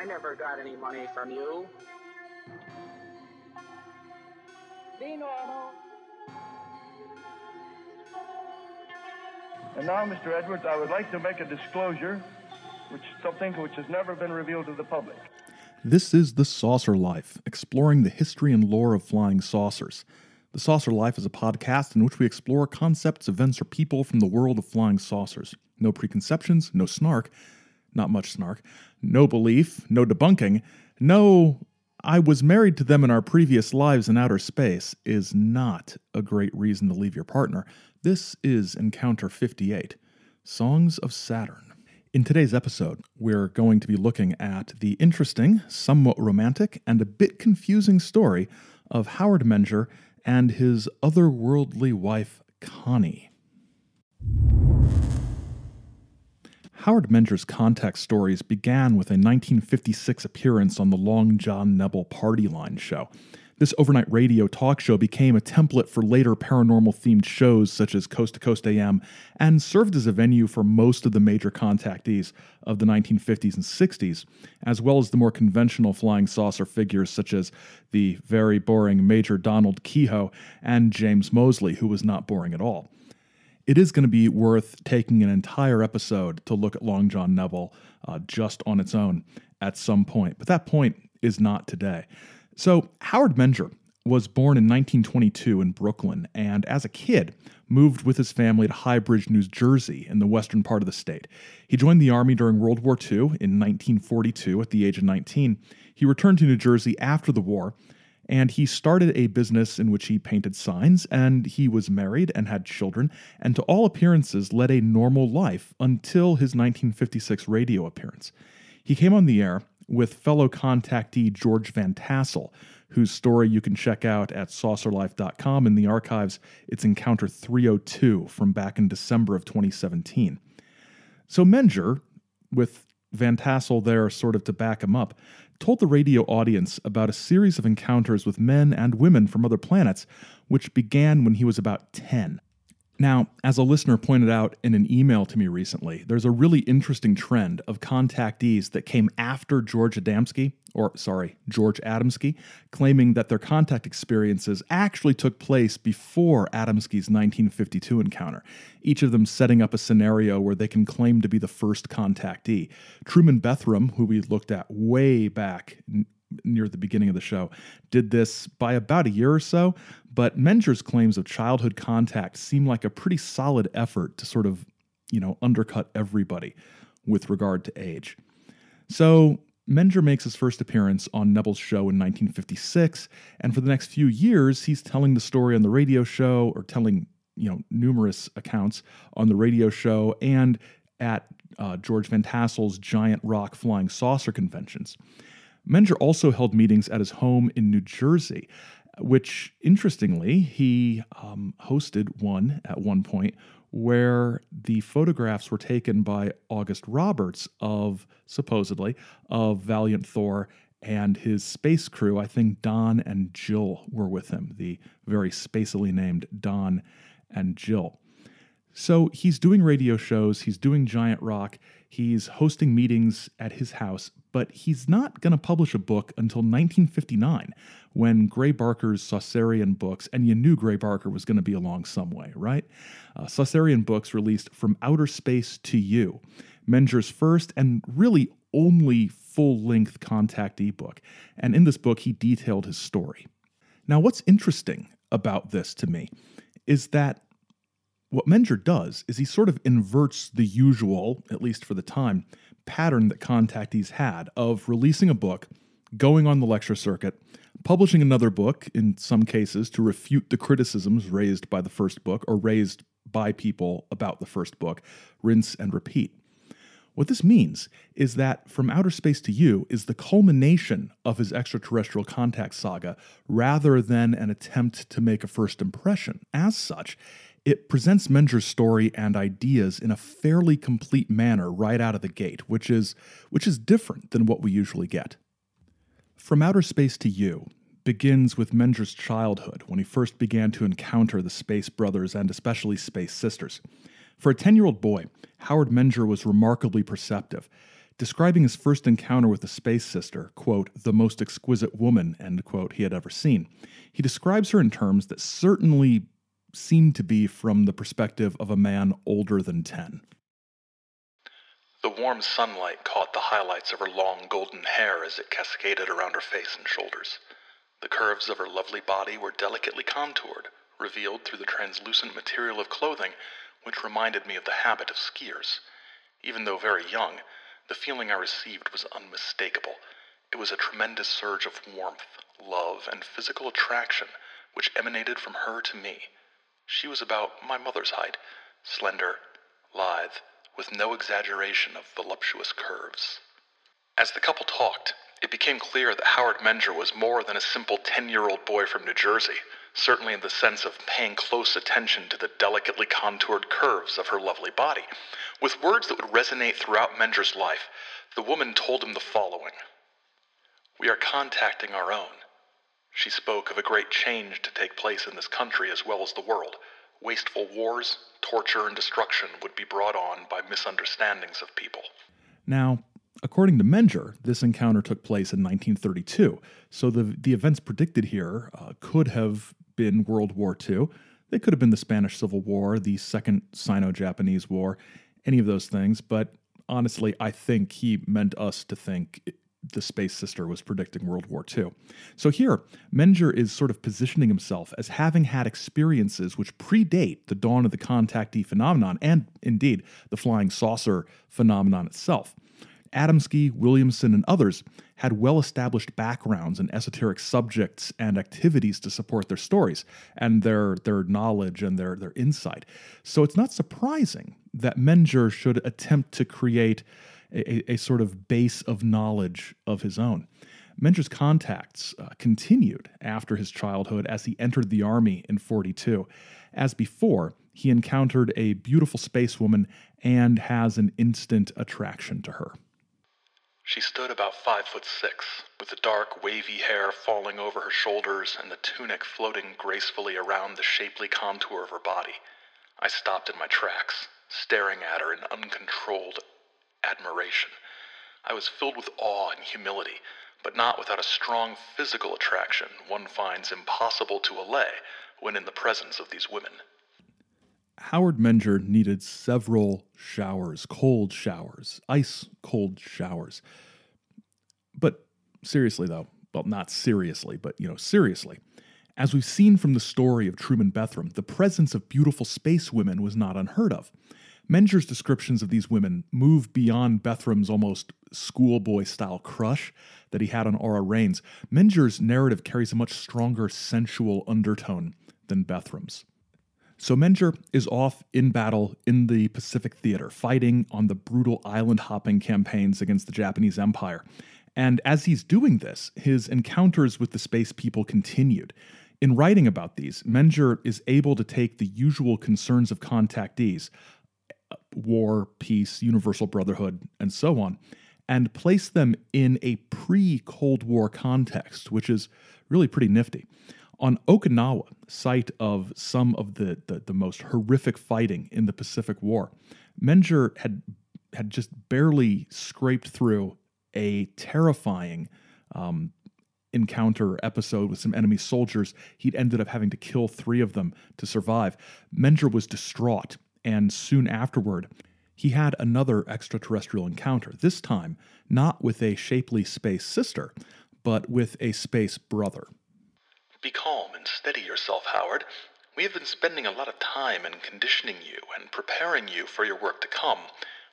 I never got any money from you. Be normal. And now, Mr. Edwards, I would like to make a disclosure, which something which has never been revealed to the public. This is The Saucer Life, exploring the history and lore of flying saucers. The Saucer Life is a podcast in which we explore concepts, events, or people from the world of flying saucers. No preconceptions, no snark, not much snark, no belief, no debunking, no I was married to them in our previous lives in outer space is not a great reason to leave your partner. This is Encounter 58 Songs of Saturn. In today's episode, we're going to be looking at the interesting, somewhat romantic, and a bit confusing story of Howard Menger and his otherworldly wife, Connie. Howard Menger's contact stories began with a 1956 appearance on the Long John Nebel Party Line show. This overnight radio talk show became a template for later paranormal themed shows such as Coast to Coast AM and served as a venue for most of the major contactees of the 1950s and 60s, as well as the more conventional flying saucer figures such as the very boring Major Donald Keyhoe and James Moseley, who was not boring at all it is going to be worth taking an entire episode to look at Long John Nebel uh, just on its own at some point. But that point is not today. So, Howard Menger was born in 1922 in Brooklyn and, as a kid, moved with his family to High Bridge, New Jersey, in the western part of the state. He joined the Army during World War II in 1942 at the age of 19. He returned to New Jersey after the war and he started a business in which he painted signs, and he was married and had children, and to all appearances led a normal life until his 1956 radio appearance. He came on the air with fellow contactee George Van Tassel, whose story you can check out at saucerlife.com in the archives. It's Encounter 302 from back in December of 2017. So Menger, with Van Tassel there sort of to back him up, told the radio audience about a series of encounters with men and women from other planets, which began when he was about 10. Now, as a listener pointed out in an email to me recently, there's a really interesting trend of contactees that came after George Adamski, or sorry, George Adamski, claiming that their contact experiences actually took place before Adamski's 1952 encounter, each of them setting up a scenario where they can claim to be the first contactee. Truman Bethurum, who we looked at way back near the beginning of the show, did this by about a year or so, but Menger's claims of childhood contact seem like a pretty solid effort to sort of, you know, undercut everybody with regard to age. So Menger makes his first appearance on Nebel's show in 1956, and for the next few years, he's telling the story on the radio show or telling, you know, numerous accounts on the radio show and at uh, George Van Tassel's giant rock flying saucer conventions. Menger also held meetings at his home in New Jersey, which interestingly, he um, hosted one at one point where the photographs were taken by August Roberts of supposedly of Valiant Thor and his space crew. I think Don and Jill were with him, the very spacily named Don and Jill. So he's doing radio shows, he's doing Giant Rock, he's hosting meetings at his house, but he's not going to publish a book until 1959 when Gray Barker's Saucerian books, and you knew Gray Barker was going to be along some way, right? Uh, Saucerian books released From Outer Space to You, Menger's first and really only full length contact ebook. And in this book, he detailed his story. Now, what's interesting about this to me is that what Menger does is he sort of inverts the usual, at least for the time, pattern that contactees had of releasing a book, going on the lecture circuit, publishing another book, in some cases, to refute the criticisms raised by the first book or raised by people about the first book, rinse and repeat. What this means is that From Outer Space to You is the culmination of his extraterrestrial contact saga rather than an attempt to make a first impression. As such, it presents Menger's story and ideas in a fairly complete manner right out of the gate, which is which is different than what we usually get. From Outer Space to You begins with Menger's childhood when he first began to encounter the Space Brothers and especially Space Sisters. For a 10 year old boy, Howard Menger was remarkably perceptive. describing his first encounter with the space sister, quote, the most exquisite woman, end quote, he had ever seen. He describes her in terms that certainly seem to be from the perspective of a man older than 10. The warm sunlight caught the highlights of her long golden hair as it cascaded around her face and shoulders. The curves of her lovely body were delicately contoured, revealed through the translucent material of clothing, which reminded me of the habit of skiers. Even though very young, the feeling I received was unmistakable. It was a tremendous surge of warmth, love, and physical attraction which emanated from her to me. She was about my mother's height, slender, lithe, with no exaggeration of voluptuous curves. As the couple talked, it became clear that Howard Menger was more than a simple 10 year old boy from New Jersey, certainly in the sense of paying close attention to the delicately contoured curves of her lovely body. With words that would resonate throughout Menger's life, the woman told him the following We are contacting our own. She spoke of a great change to take place in this country as well as the world. Wasteful wars, torture, and destruction would be brought on by misunderstandings of people. Now, according to Menger, this encounter took place in 1932, so the, the events predicted here uh, could have been World War II. They could have been the Spanish Civil War, the Second Sino Japanese War, any of those things, but honestly, I think he meant us to think the Space Sister was predicting World War II. So here, Menger is sort of positioning himself as having had experiences which predate the dawn of the contactee phenomenon and, indeed, the flying saucer phenomenon itself. Adamski, Williamson, and others had well established backgrounds in esoteric subjects and activities to support their stories and their, their knowledge and their, their insight. So it's not surprising that Menger should attempt to create a, a sort of base of knowledge of his own. Menger's contacts uh, continued after his childhood as he entered the Army in 42. As before, he encountered a beautiful spacewoman and has an instant attraction to her. She stood about five foot six, with the dark, wavy hair falling over her shoulders and the tunic floating gracefully around the shapely contour of her body. I stopped in my tracks, staring at her in uncontrolled admiration. I was filled with awe and humility, but not without a strong physical attraction one finds impossible to allay when in the presence of these women. Howard Menger needed several showers, cold showers, ice cold showers. But seriously, though, well, not seriously, but you know, seriously, as we've seen from the story of Truman Bethurum, the presence of beautiful space women was not unheard of. Menger's descriptions of these women move beyond Bethurum's almost schoolboy style crush that he had on Aura Rhanes. Menger's narrative carries a much stronger sensual undertone than Bethurum's. So Menger is off in battle in the Pacific Theater, fighting on the brutal island hopping campaigns against the Japanese Empire. And as he's doing this, his encounters with the space people continued. In writing about these, Menger is able to take the usual concerns of contactees, war, peace, universal brotherhood, and so on, and place them in a pre Cold War context, which is really pretty nifty. On Okinawa, site of some of the, the, the most horrific fighting in the Pacific War, Menger had had just barely scraped through a terrifying um, encounter episode with some enemy soldiers. He'd ended up having to kill three of them to survive. Menger was distraught and soon afterward, he had another extraterrestrial encounter, this time not with a shapely space sister, but with a space brother. Be calm and steady yourself, Howard. We have been spending a lot of time in conditioning you and preparing you for your work to come.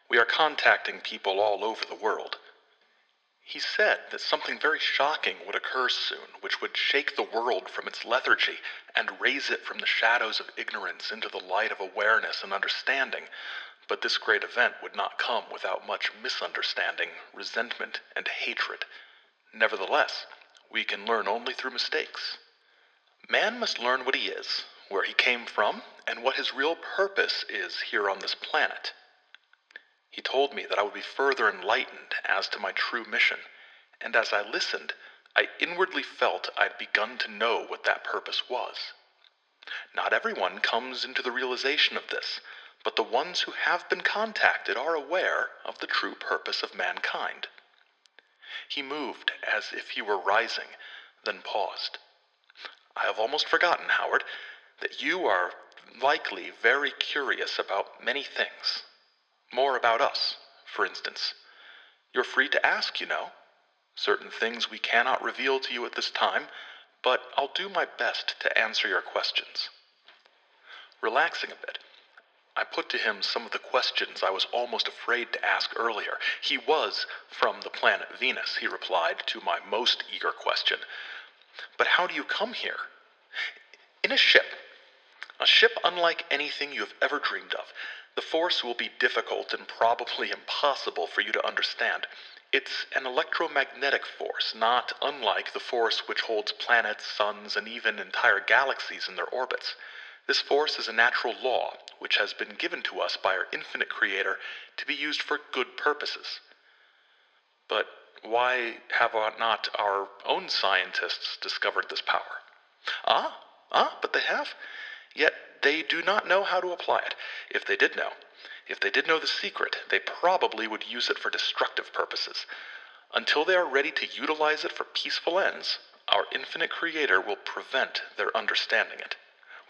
We are contacting people all over the world. He said that something very shocking would occur soon, which would shake the world from its lethargy and raise it from the shadows of ignorance into the light of awareness and understanding. But this great event would not come without much misunderstanding, resentment, and hatred. Nevertheless, we can learn only through mistakes. Man must learn what he is, where he came from, and what his real purpose is here on this planet. He told me that I would be further enlightened as to my true mission, and as I listened, I inwardly felt I'd begun to know what that purpose was. Not everyone comes into the realization of this, but the ones who have been contacted are aware of the true purpose of mankind. He moved as if he were rising, then paused. I have almost forgotten, Howard, that you are likely very curious about many things. More about us, for instance. You're free to ask, you know. Certain things we cannot reveal to you at this time, but I'll do my best to answer your questions. Relaxing a bit, I put to him some of the questions I was almost afraid to ask earlier. He was from the planet Venus, he replied to my most eager question. But how do you come here? In a ship. A ship unlike anything you have ever dreamed of. The force will be difficult and probably impossible for you to understand. It's an electromagnetic force, not unlike the force which holds planets, suns, and even entire galaxies in their orbits. This force is a natural law which has been given to us by our infinite Creator to be used for good purposes. But why have not our own scientists discovered this power? Ah, ah, but they have. Yet they do not know how to apply it. If they did know, if they did know the secret, they probably would use it for destructive purposes. Until they are ready to utilize it for peaceful ends, our infinite Creator will prevent their understanding it.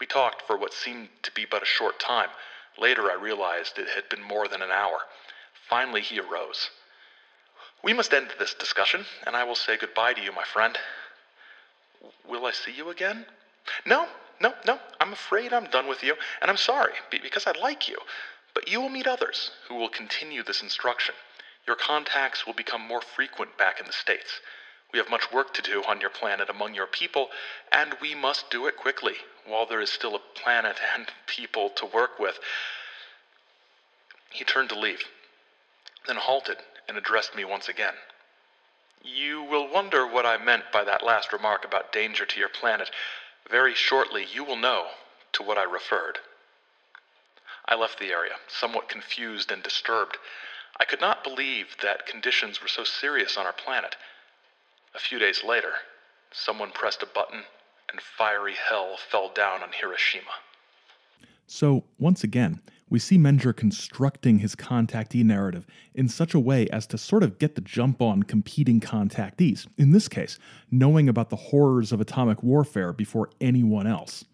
We talked for what seemed to be but a short time. Later, I realized it had been more than an hour. Finally, he arose. We must end this discussion, and I will say goodbye to you, my friend. Will I see you again? No, no, no. I'm afraid I'm done with you, and I'm sorry, because I like you. But you will meet others who will continue this instruction. Your contacts will become more frequent back in the States. We have much work to do on your planet among your people, and we must do it quickly while there is still a planet and people to work with. He turned to leave, then halted and addressed me once again. You will wonder what I meant by that last remark about danger to your planet. Very shortly, you will know to what I referred. I left the area, somewhat confused and disturbed. I could not believe that conditions were so serious on our planet. A few days later, someone pressed a button and fiery hell fell down on Hiroshima. So, once again, we see Menger constructing his contactee narrative in such a way as to sort of get the jump on competing contactees, in this case, knowing about the horrors of atomic warfare before anyone else.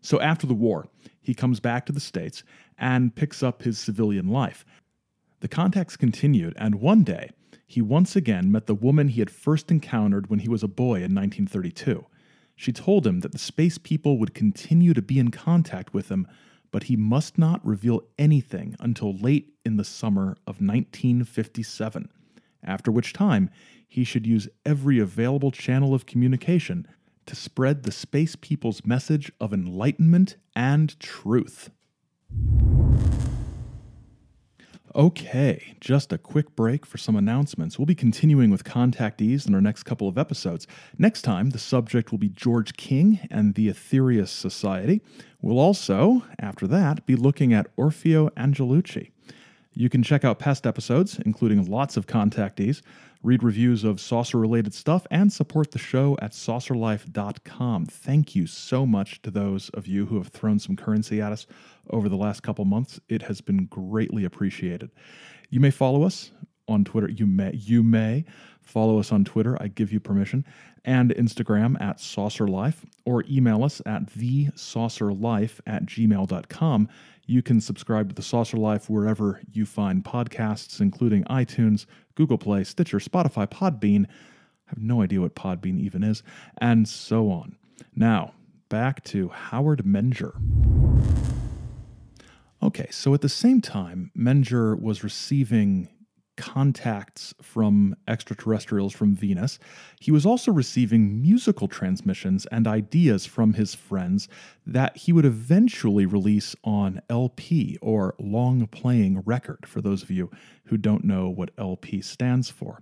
So, after the war, he comes back to the States and picks up his civilian life. The contacts continued, and one day, he once again met the woman he had first encountered when he was a boy in 1932. She told him that the space people would continue to be in contact with him, but he must not reveal anything until late in the summer of 1957, after which time he should use every available channel of communication to spread the space people's message of enlightenment and truth. Okay, just a quick break for some announcements. We'll be continuing with contactees in our next couple of episodes. Next time, the subject will be George King and the Aetherius Society. We'll also, after that, be looking at Orfeo Angelucci. You can check out past episodes, including lots of contactees, read reviews of saucer related stuff, and support the show at saucerlife.com. Thank you so much to those of you who have thrown some currency at us over the last couple months. It has been greatly appreciated. You may follow us on Twitter. You may you may follow us on Twitter. I give you permission, and Instagram at saucerlife, or email us at thesaucerlife at gmail.com. You can subscribe to the Saucer Life wherever you find podcasts, including iTunes, Google Play, Stitcher, Spotify, Podbean. I have no idea what Podbean even is, and so on. Now, back to Howard Menger. Okay, so at the same time, Menger was receiving contacts from extraterrestrials from Venus, he was also receiving musical transmissions and ideas from his friends that he would eventually release on LP or long playing record, for those of you who don't know what LP stands for.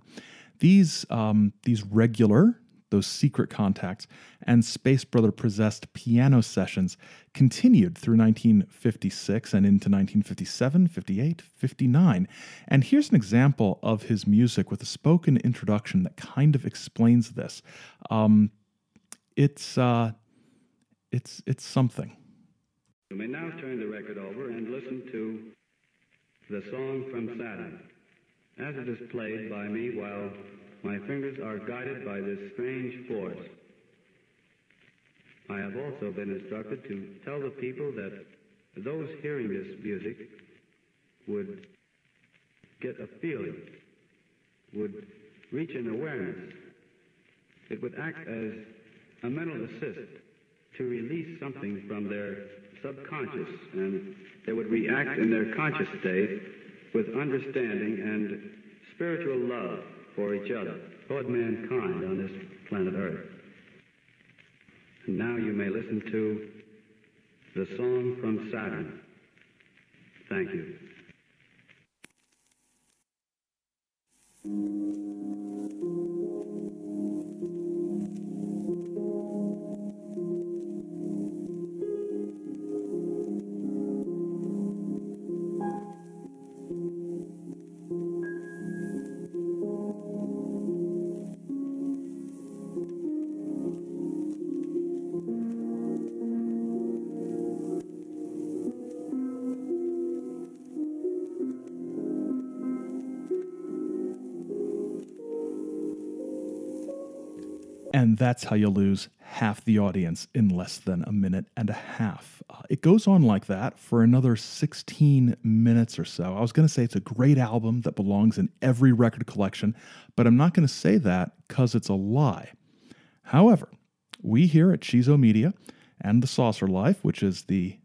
These, um, these regular those secret contacts, and Space Brother possessed piano sessions continued through 1956 and into 1957, 58, 59. And here's an example of his music with a spoken introduction that kind of explains this. Um, it's, uh, it's, it's something. You may now turn the record over and listen to the song from Saturn, as it is played by me while my fingers are guided by this strange force. I have also been instructed to tell the people that those hearing this music would get a feeling, would reach an awareness. It would act as a mental assist to release something from their subconscious, and they would react in their conscious state with understanding and spiritual love for each other, toward mankind on this planet Earth. And now you may listen to the song from Saturn. Thank you. And that's how you lose half the audience in less than a minute and a half. Uh, it goes on like that for another 16 minutes or so. I was going to say it's a great album that belongs in every record collection, but I'm not going to say that because it's a lie. However, we here at Chizo Media and The Saucer Life, which is the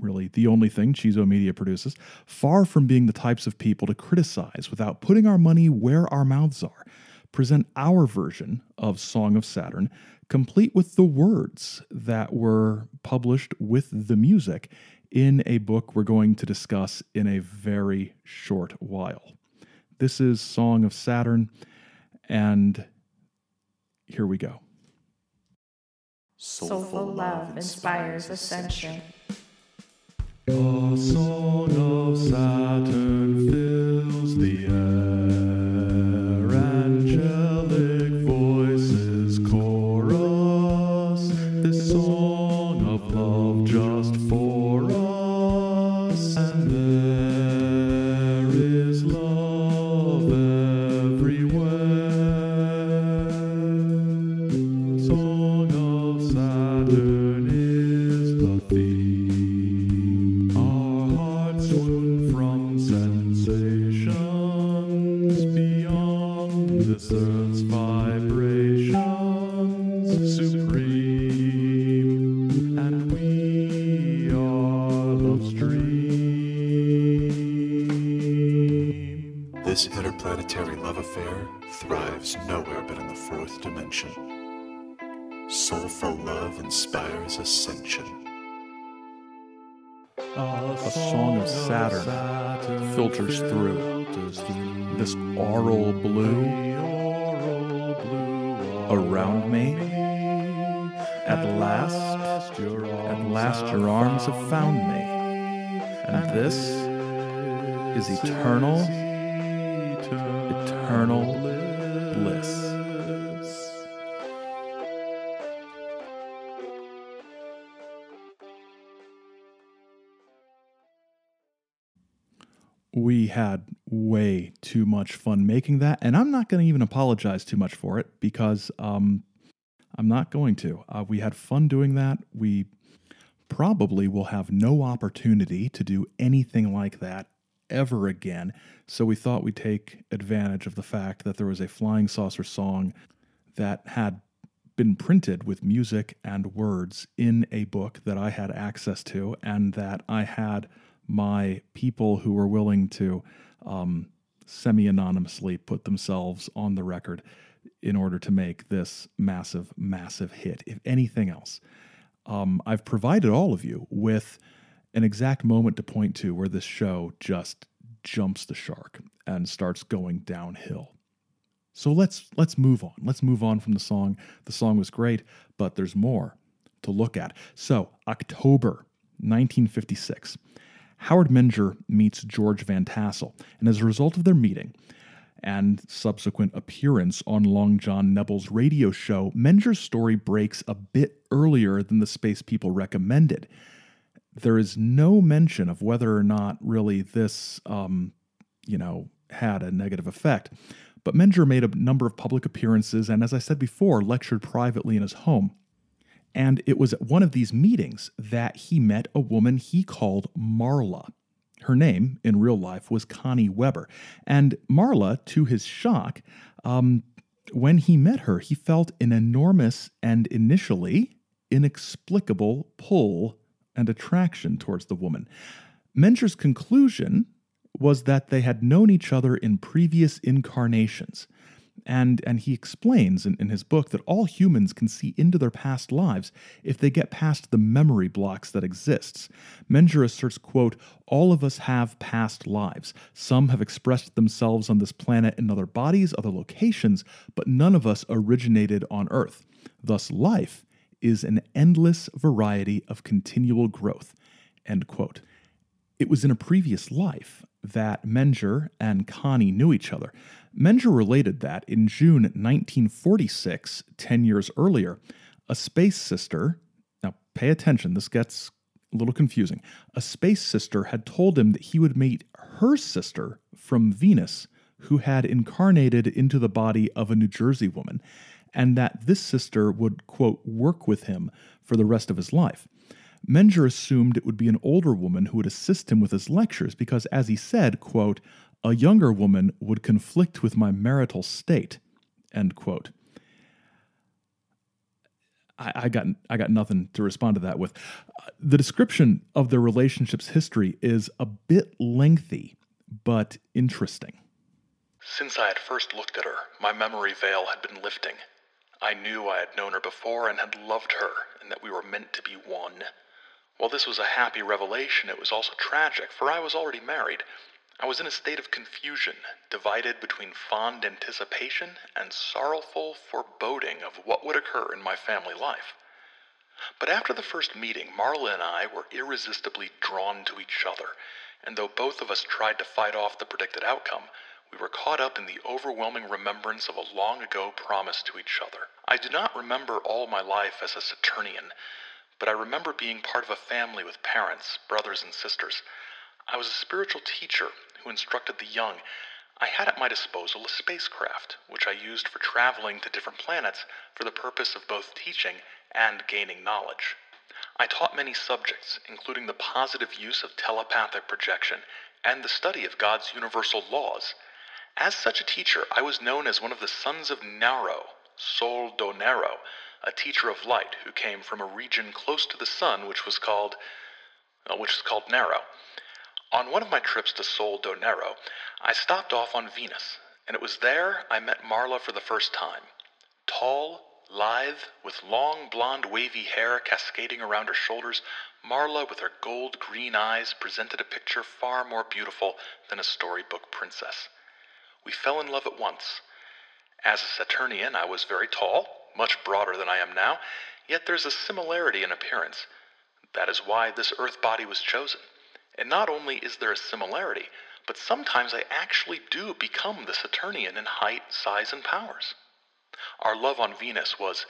really the only thing Chizo Media produces, far from being the types of people to criticize without putting our money where our mouths are present our version of Song of Saturn, complete with the words that were published with the music in a book we're going to discuss in a very short while. This is Song of Saturn, and here we go. Soulful love inspires ascension. A song of Saturn love inspires ascension. A song of Saturn filters through this aural blue around me. At last, at last your arms have found me. And this is eternal, eternal bliss. We had way too much fun making that, and I'm not going to even apologize too much for it because um, I'm not going to. Uh, we had fun doing that. We probably will have no opportunity to do anything like that ever again. So we thought we'd take advantage of the fact that there was a Flying Saucer song that had been printed with music and words in a book that I had access to, and that I had my people who were willing to um, semi anonymously put themselves on the record in order to make this massive, massive hit. If anything else, um, I've provided all of you with an exact moment to point to where this show just jumps the shark and starts going downhill. So let's let's move on. Let's move on from the song. The song was great, but there's more to look at. So, October 1956. Howard Menger meets George Van Tassel, and as a result of their meeting and subsequent appearance on Long John Nebel's radio show, Menger's story breaks a bit earlier than the space people recommended. there is no mention of whether or not really this, um, you know, had a negative effect. But Menger made a number of public appearances and, as I said before, lectured privately in his home. And it was at one of these meetings that he met a woman he called Marla. Her name in real life was Connie Weber. And Marla, to his shock, um, when he met her, he felt an enormous and initially inexplicable pull and attraction towards the woman. Menger's conclusion was that they had known each other in previous incarnations. And, and he explains in, in his book that all humans can see into their past lives if they get past the memory blocks that exists. Menger asserts, quote, all of us have past lives. Some have expressed themselves on this planet in other bodies, other locations, but none of us originated on Earth. Thus, life is an endless variety of continual growth. End quote. It was in a previous life that Menger and Connie knew each other. Menger related that in June 1946, 10 years earlier, a space sister, now pay attention, this gets a little confusing. A space sister had told him that he would meet her sister from Venus, who had incarnated into the body of a New Jersey woman, and that this sister would, quote, work with him for the rest of his life. Menger assumed it would be an older woman who would assist him with his lectures because, as he said, quote, a younger woman would conflict with my marital state, end quote. I, I got I got nothing to respond to that with. The description of their relationship's history is a bit lengthy, but interesting. Since I had first looked at her, my memory veil had been lifting. I knew I had known her before and had loved her, and that we were meant to be one. While this was a happy revelation, it was also tragic, for I was already married. I was in a state of confusion, divided between fond anticipation and sorrowful foreboding of what would occur in my family life. But after the first meeting, Marla and I were irresistibly drawn to each other, and though both of us tried to fight off the predicted outcome, we were caught up in the overwhelming remembrance of a long ago promise to each other. I do not remember all my life as a Saturnian, but I remember being part of a family with parents, brothers, and sisters. I was a spiritual teacher who instructed the young. I had at my disposal a spacecraft, which I used for traveling to different planets for the purpose of both teaching and gaining knowledge. I taught many subjects, including the positive use of telepathic projection and the study of God's universal laws. As such a teacher, I was known as one of the sons of Naro, Sol do Nero, a teacher of light who came from a region close to the sun which was called uh, which is called Nero. On one of my trips to Sol Donero, I stopped off on Venus, and it was there I met Marla for the first time. Tall, lithe, with long blonde wavy hair cascading around her shoulders, Marla with her gold green eyes presented a picture far more beautiful than a storybook princess. We fell in love at once. As a Saturnian, I was very tall, much broader than I am now, yet there's a similarity in appearance. That is why this earth body was chosen. And not only is there a similarity, but sometimes I actually do become the Saturnian in height, size, and powers. Our love on Venus was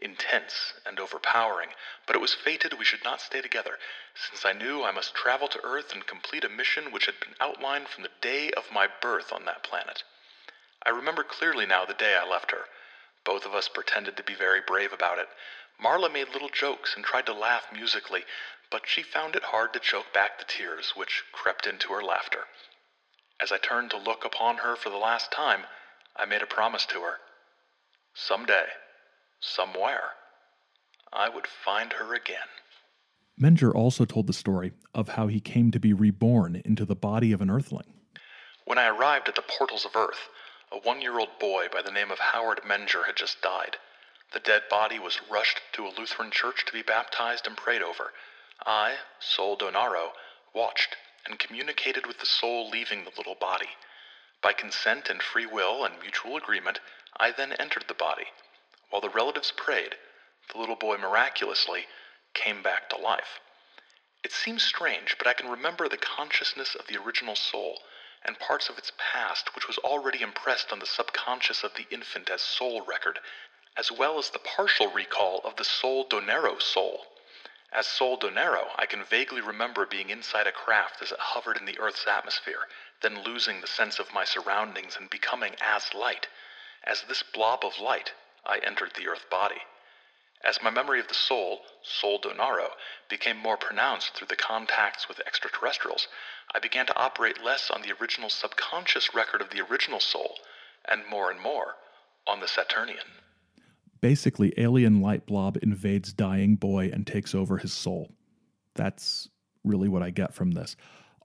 intense and overpowering, but it was fated we should not stay together, since I knew I must travel to Earth and complete a mission which had been outlined from the day of my birth on that planet. I remember clearly now the day I left her. Both of us pretended to be very brave about it. Marla made little jokes and tried to laugh musically, but she found it hard to choke back the tears which crept into her laughter. As I turned to look upon her for the last time, I made a promise to her. Some day, somewhere, I would find her again. Menger also told the story of how he came to be reborn into the body of an earthling. When I arrived at the portals of Earth, a one year old boy by the name of Howard Menger had just died. The dead body was rushed to a Lutheran church to be baptized and prayed over. I, Sol Donaro, watched and communicated with the soul leaving the little body. By consent and free will and mutual agreement, I then entered the body. While the relatives prayed, the little boy miraculously came back to life. It seems strange, but I can remember the consciousness of the original soul and parts of its past which was already impressed on the subconscious of the infant as soul record, as well as the partial recall of the soul do Nero soul. As Sol Donero, I can vaguely remember being inside a craft as it hovered in the Earth's atmosphere, then losing the sense of my surroundings and becoming as light. As this blob of light, I entered the Earth body. As my memory of the soul, Sol Donaro, became more pronounced through the contacts with extraterrestrials, I began to operate less on the original subconscious record of the original soul, and more and more on the Saturnian. Basically, alien light blob invades dying boy and takes over his soul. That's really what I get from this.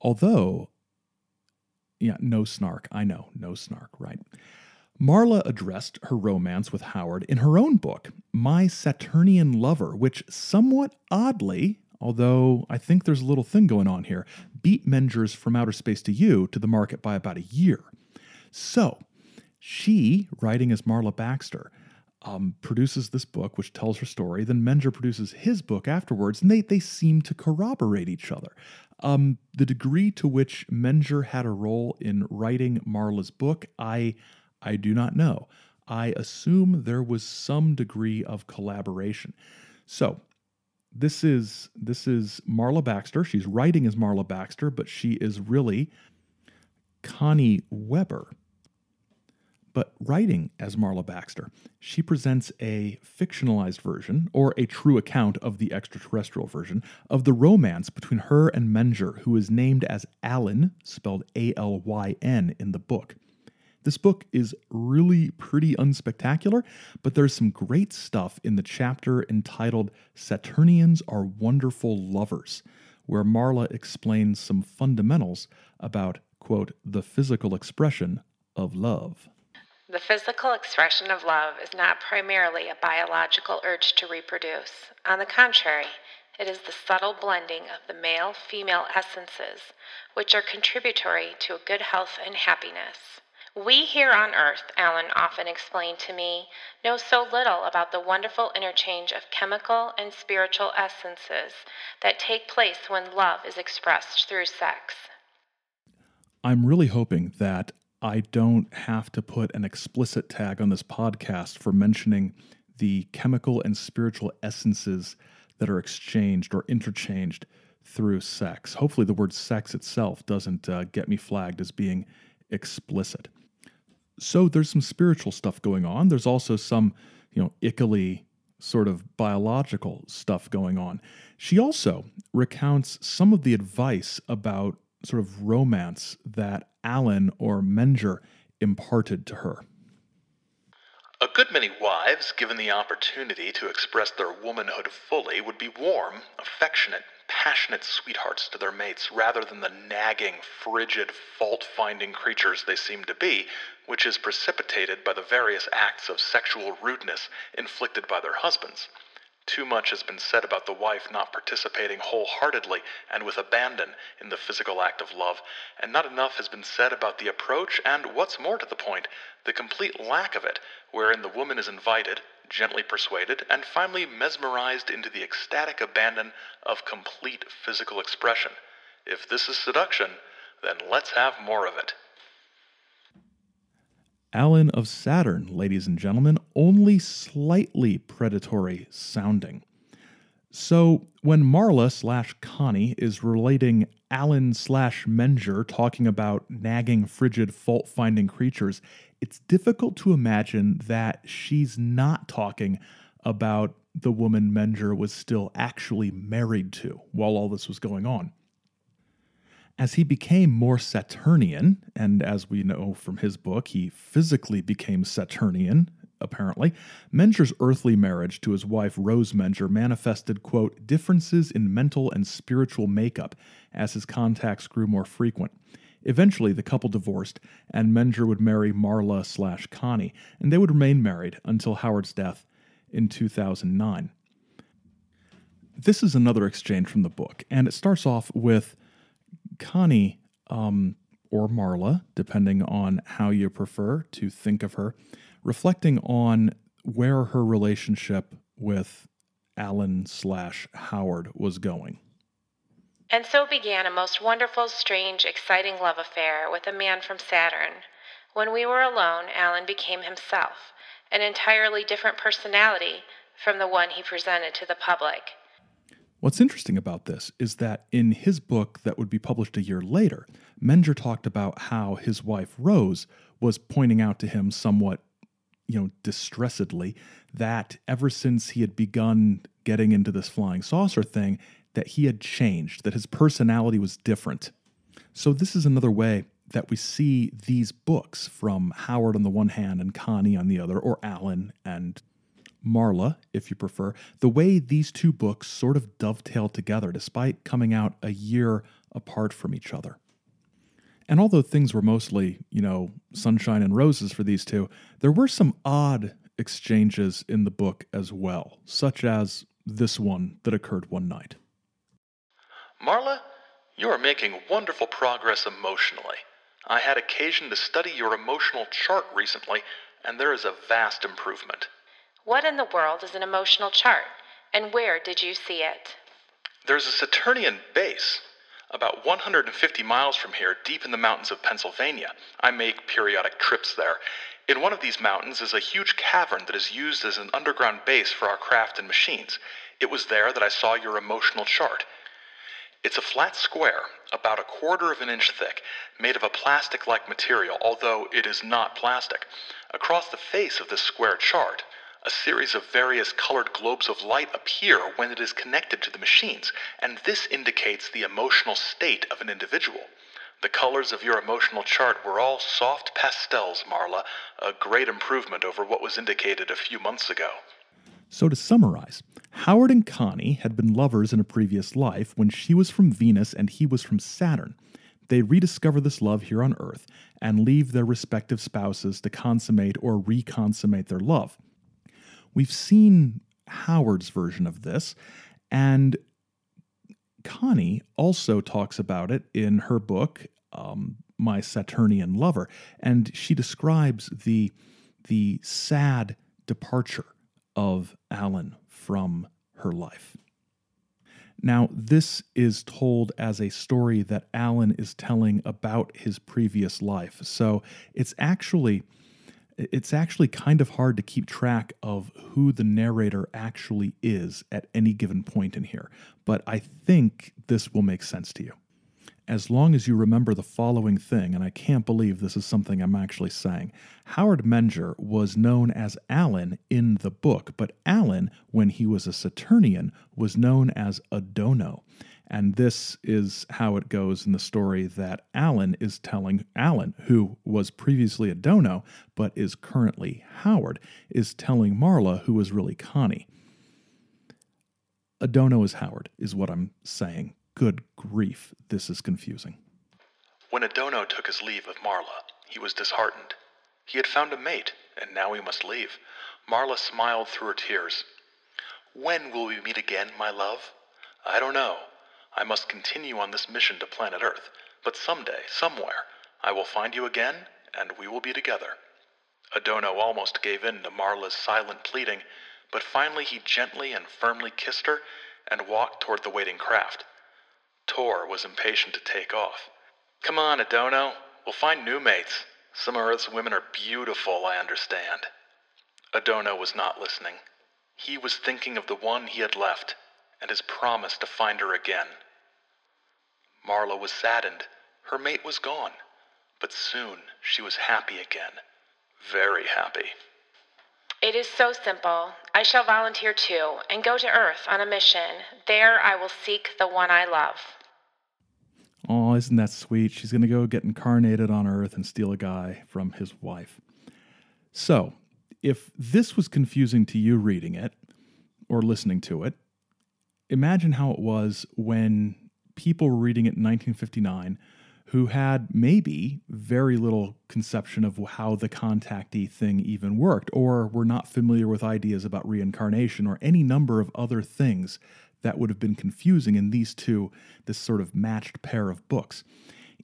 Although, yeah, no snark. I know, no snark, right? Marla addressed her romance with Howard in her own book, My Saturnian Lover, which somewhat oddly, although I think there's a little thing going on here, beat Menger's From Outer Space to You to the market by about a year. So, she, writing as Marla Baxter, um, produces this book, which tells her story. Then Menger produces his book afterwards, and they, they seem to corroborate each other. Um, the degree to which Menger had a role in writing Marla's book, I I do not know. I assume there was some degree of collaboration. So, this is this is Marla Baxter. She's writing as Marla Baxter, but she is really Connie Weber. But writing as Marla Baxter, she presents a fictionalized version, or a true account of the extraterrestrial version, of the romance between her and Menger, who is named as Alyn, spelled A L Y N, in the book. This book is really pretty unspectacular, but there's some great stuff in the chapter entitled Saturnians Are Wonderful Lovers, where Marla explains some fundamentals about, quote, the physical expression of love. The physical expression of love is not primarily a biological urge to reproduce. On the contrary, it is the subtle blending of the male female essences which are contributory to good health and happiness. We here on earth, Alyn often explained to me, know so little about the wonderful interchange of chemical and spiritual essences that take place when love is expressed through sex. I'm really hoping that I don't have to put an explicit tag on this podcast for mentioning the chemical and spiritual essences that are exchanged or interchanged through sex. Hopefully, the word sex itself doesn't uh, get me flagged as being explicit. So, there's some spiritual stuff going on. There's also some, you know, ickily sort of biological stuff going on. She also recounts some of the advice about sort of romance that Alyn or Menger imparted to her. A good many wives, given the opportunity to express their womanhood fully, would be warm, affectionate, passionate sweethearts to their mates rather than the nagging, frigid, fault finding creatures they seem to be, which is precipitated by the various acts of sexual rudeness inflicted by their husbands. Too much has been said about the wife not participating wholeheartedly and with abandon in the physical act of love, and not enough has been said about the approach and, what's more to the point, the complete lack of it, wherein the woman is invited, gently persuaded, and finally mesmerized into the ecstatic abandon of complete physical expression. If this is seduction, then let's have more of it. Alyn of Saturn, ladies and gentlemen, only slightly predatory sounding. So when Marla slash Connie is relating Alyn slash Menger talking about nagging, frigid, fault finding creatures, it's difficult to imagine that she's not talking about the woman Menger was still actually married to while all this was going on. As he became more Saturnian, and as we know from his book, he physically became Saturnian, apparently, Menger's earthly marriage to his wife Rose Menger manifested, quote, differences in mental and spiritual makeup as his contacts grew more frequent. Eventually, the couple divorced, and Menger would marry Marla slash Connie, and they would remain married until Howard's death in 2009. This is another exchange from the book, and it starts off with Connie um, or Marla, depending on how you prefer to think of her, reflecting on where her relationship with Alyn slash Howard was going. And so began a most wonderful, strange, exciting love affair with a man from Saturn. When we were alone, Alyn became himself, an entirely different personality from the one he presented to the public. What's interesting about this is that in his book that would be published a year later, Menger talked about how his wife Rose was pointing out to him somewhat, you know, distressedly that ever since he had begun getting into this flying saucer thing, that he had changed, that his personality was different. So this is another way that we see these books from Howard on the one hand and Connie on the other, or Alan and Marla, if you prefer, the way these two books sort of dovetail together despite coming out a year apart from each other. And although things were mostly, you know, sunshine and roses for these two, there were some odd exchanges in the book as well, such as this one that occurred one night. Marla, you are making wonderful progress emotionally. I had occasion to study your emotional chart recently, and there is a vast improvement. What in the world is an emotional chart, and where did you see it? There's a Saturnian base. About 150 miles from here, deep in the mountains of Pennsylvania. I make periodic trips there. In one of these mountains is a huge cavern that is used as an underground base for our craft and machines. It was there that I saw your emotional chart. It's a flat square, about a quarter of an inch thick, made of a plastic like material, although it is not plastic. Across the face of this square chart, a series of various colored globes of light appear when it is connected to the machines, and this indicates the emotional state of an individual. The colors of your emotional chart were all soft pastels, Marla, a great improvement over what was indicated a few months ago. So, to summarize, Howard and Connie had been lovers in a previous life when she was from Venus and he was from Saturn. They rediscover this love here on Earth and leave their respective spouses to consummate or reconsummate their love. We've seen Howard's version of this, and Connie also talks about it in her book, um, My Saturnian Lover, and she describes the the sad departure of Alyn from her life. Now, this is told as a story that Alyn is telling about his previous life. So it's actually it's actually kind of hard to keep track of who the narrator actually is at any given point in here, but I think this will make sense to you. As long as you remember the following thing, and I can't believe this is something I'm actually saying, Howard Menger was known as Alyn in the book, but Alyn, when he was a Saturnian, was known as Adonno. And this is how it goes in the story that Alyn is telling Alyn, who was previously Adonno but is currently Howard, is telling Marla, who is really Connie. Adonno is Howard, is what I'm saying. Good grief, this is confusing. When Adonno took his leave of Marla, he was disheartened. He had found a mate, and now he must leave. Marla smiled through her tears. When will we meet again, my love? I don't know. I must continue on this mission to planet Earth, but someday, somewhere, I will find you again, and we will be together. Adono almost gave in to Marla's silent pleading, but finally he gently and firmly kissed her and walked toward the waiting craft. Tor was impatient to take off. Come on, Adono. We'll find new mates. Some of Earth's women are beautiful, I understand. Adono was not listening. He was thinking of the one he had left and his promise to find her again. Marla was saddened. Her mate was gone. But soon she was happy again. Very happy. It is so simple. I shall volunteer too and go to Earth on a mission. There I will seek the one I love. Oh, isn't that sweet? She's going to go get incarnated on Earth and steal a guy from his wife. So, if this was confusing to you reading it or listening to it, imagine how it was when people were reading it in 1959 who had maybe very little conception of how the contactee thing even worked, or were not familiar with ideas about reincarnation or any number of other things that would have been confusing in these two, this sort of matched pair of books.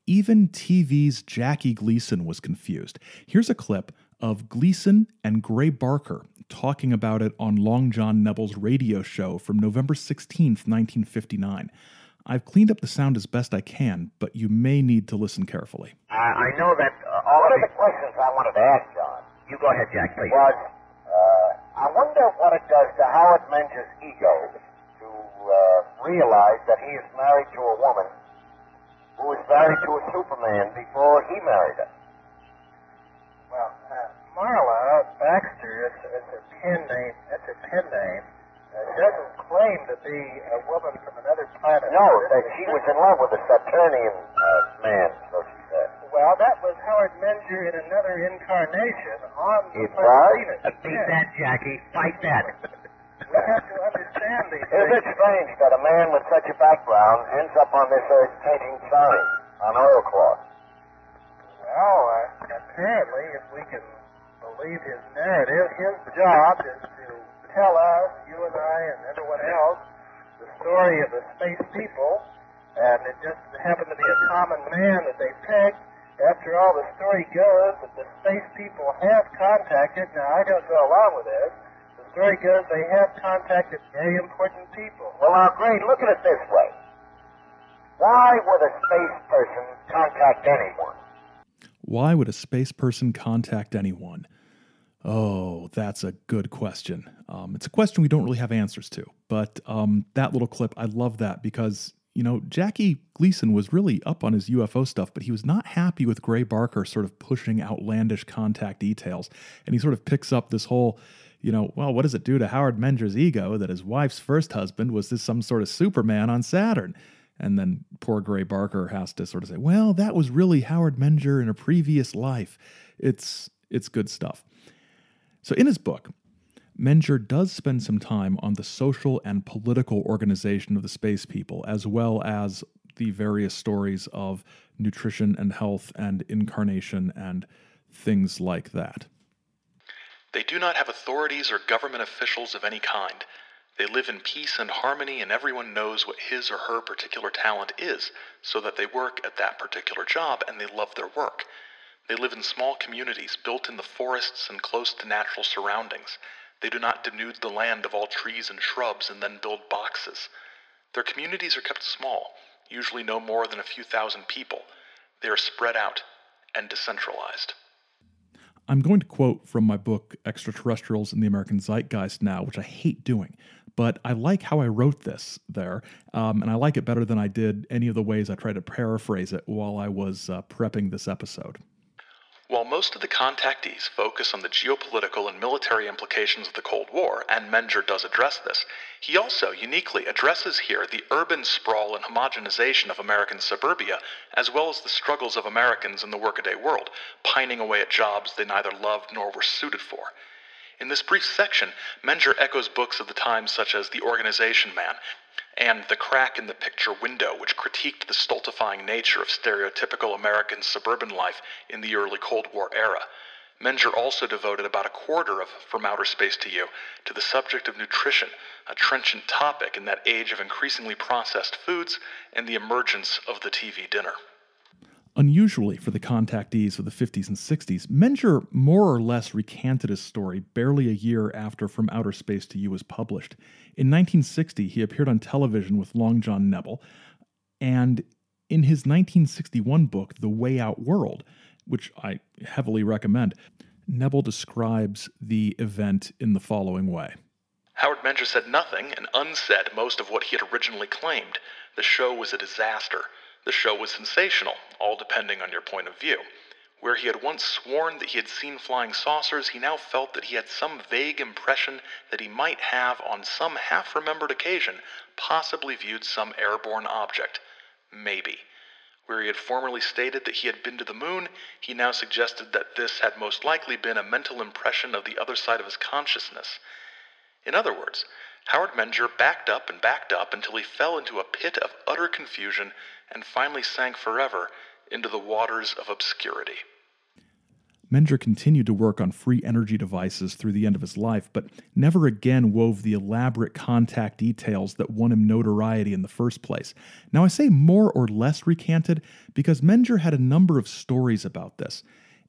Even TV's Jackie Gleason was confused. Here's a clip of Gleason and Gray Barker talking about it on Long John Nebel's radio show from November 16th, 1959. I've cleaned up the sound as best I can, but you may need to listen carefully. I, I know that uh, all One of of the questions I wanted to ask John You go ahead, Jack, please. was, uh, I wonder what it does to Howard Menger's ego to uh, realize that he is married to a woman who was married to a Superman before he married her. Well, uh, Marla Baxter, it's, it's a pen name. That's a pen name. Uh, doesn't claim to be a woman from another planet. No, that she was in love with a Saturnian uh, man, so she said. Well, that was Howard Menger in another incarnation on It planet was? Venus. Beat Yes. that, Jackie. Fight that. We have to understand these Isn't it strange that a man with such a background ends up on this earth painting signs on oilcloth? Well, uh, apparently, if we can believe his narrative, his job is to tell us, you and I and everyone else, the story of the space people, and it just happened to be a common man that they picked. After all, the story goes that the space people have contacted, now I don't go along with this, the story goes they have contacted very important people. Well, now, great. Look at it this way. Why would a space person contact anyone? Why would a space person contact anyone? Oh, that's a good question. Um, it's a question we don't really have answers to. But um, that little clip, I love that because, you know, Jackie Gleason was really up on his UFO stuff, but he was not happy with Gray Barker sort of pushing outlandish contact details. And he sort of picks up this whole, you know, well, what does it do to Howard Menger's ego that his wife's first husband was this some sort of Superman on Saturn? And then poor Gray Barker has to sort of say, well, that was really Howard Menger in a previous life. It's it's good stuff. So in his book, Menger does spend some time on the social and political organization of the space people, as well as the various stories of nutrition and health and incarnation and things like that. They do not have authorities or government officials of any kind. They live in peace and harmony, and everyone knows what his or her particular talent is, so that they work at that particular job and they love their work. They live in small communities built in the forests and close to natural surroundings. They do not denude the land of all trees and shrubs and then build boxes. Their communities are kept small, usually no more than a few thousand people. They are spread out and decentralized. I'm going to quote from my book, Extraterrestrials in the American Zeitgeist Now, which I hate doing, but I like how I wrote this there, um, and I like it better than I did any of the ways I tried to paraphrase it while I was uh, prepping this episode. While most of the contactees focus on the geopolitical and military implications of the Cold War, and Menger does address this, he also uniquely addresses here the urban sprawl and homogenization of American suburbia, as well as the struggles of Americans in the workaday world, pining away at jobs they neither loved nor were suited for. In this brief section, Menger echoes books of the time such as The Organization Man and The Crack in the Picture Window, which critiqued the stultifying nature of stereotypical American suburban life in the early Cold War era. Menger also devoted about a quarter of From Outer Space to You to the subject of nutrition, a trenchant topic in that age of increasingly processed foods and the emergence of the TV dinner. Unusually for the contactees of the 50s and 60s, Menger more or less recanted his story barely a year after From Outer Space to You was published. In 1960, he appeared on television with Long John Nebel, and in his 1961 book, The Way Out World, which I heavily recommend, Nebel describes the event in the following way. Howard Menger said nothing and unsaid most of what he had originally claimed. The show was a disaster. The show was sensational, all depending on your point of view. Where he had once sworn that he had seen flying saucers, he now felt that he had some vague impression that he might have, on some half remembered occasion, possibly viewed some airborne object. Maybe. Where he had formerly stated that he had been to the moon, he now suggested that this had most likely been a mental impression of the other side of his consciousness. In other words, Howard Menger backed up and backed up until he fell into a pit of utter confusion and finally sank forever into the waters of obscurity. Menger continued to work on free energy devices through the end of his life, but never again wove the elaborate contact details that won him notoriety in the first place. Now, I say more or less recanted because Menger had a number of stories about this.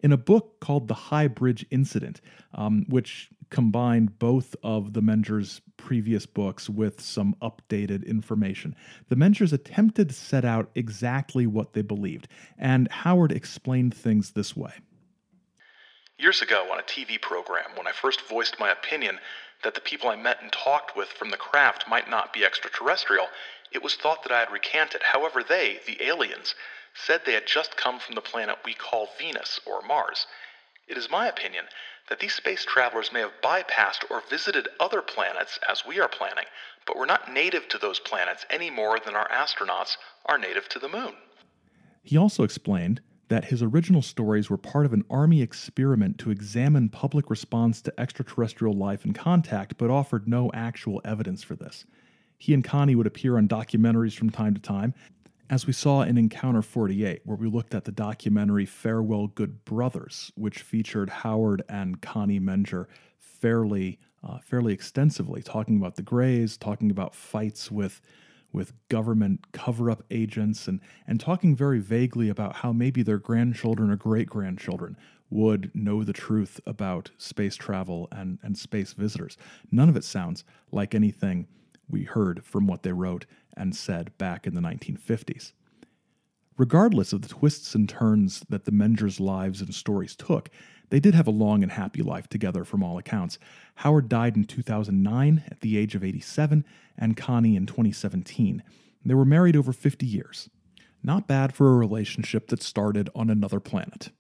In a book called The High Bridge Incident, um, which combined both of the Menger's previous books with some updated information, the Mengers attempted to set out exactly what they believed, and Howard explained things this way. Years ago, on a TV program, when I first voiced my opinion that the people I met and talked with from the craft might not be extraterrestrial, it was thought that I had recanted. However, they, the aliens, said they had just come from the planet we call Venus or Mars. It is my opinion that these space travelers may have bypassed or visited other planets as we are planning, but were not native to those planets any more than our astronauts are native to the moon. He also explained that his original stories were part of an Army experiment to examine public response to extraterrestrial life and contact, but offered no actual evidence for this. He and Connie would appear on documentaries from time to time, as we saw in Encounter 48, where we looked at the documentary Farewell Good Brothers, which featured Howard and Connie Menger fairly, uh, fairly extensively, talking about the Greys, talking about fights with with government cover up agents and, and talking very vaguely about how maybe their grandchildren or great grandchildren would know the truth about space travel and, and space visitors. None of it sounds like anything we heard from what they wrote and said back in the 1950s. Regardless of the twists and turns that the Mengers' lives and stories took, they did have a long and happy life together from all accounts. Howard died in 2009 at the age of 87, and Connie in 2017. They were married over 50 years. Not bad for a relationship that started on another planet.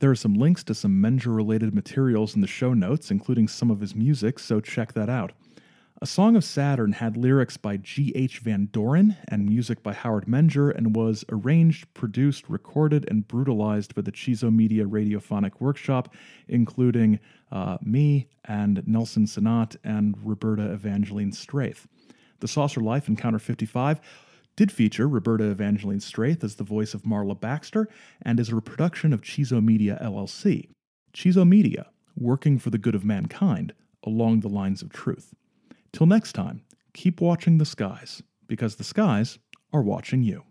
There are some links to some Menger related materials in the show notes, including some of his music, so check that out. A Song of Saturn had lyrics by G.H. Van Doren and music by Howard Menger and was arranged, produced, recorded, and brutalized by the Chizo Media Radiophonic Workshop, including uh, me and Nelson Sinat and Roberta Evangeline Straith. The Saucer Life Encounter 55 did feature Roberta Evangeline Straith as the voice of Marla Baxter and is a reproduction of Chizo Media LLC. Chizo Media, working for the good of mankind along the lines of truth. Till next time, keep watching the skies, because the skies are watching you.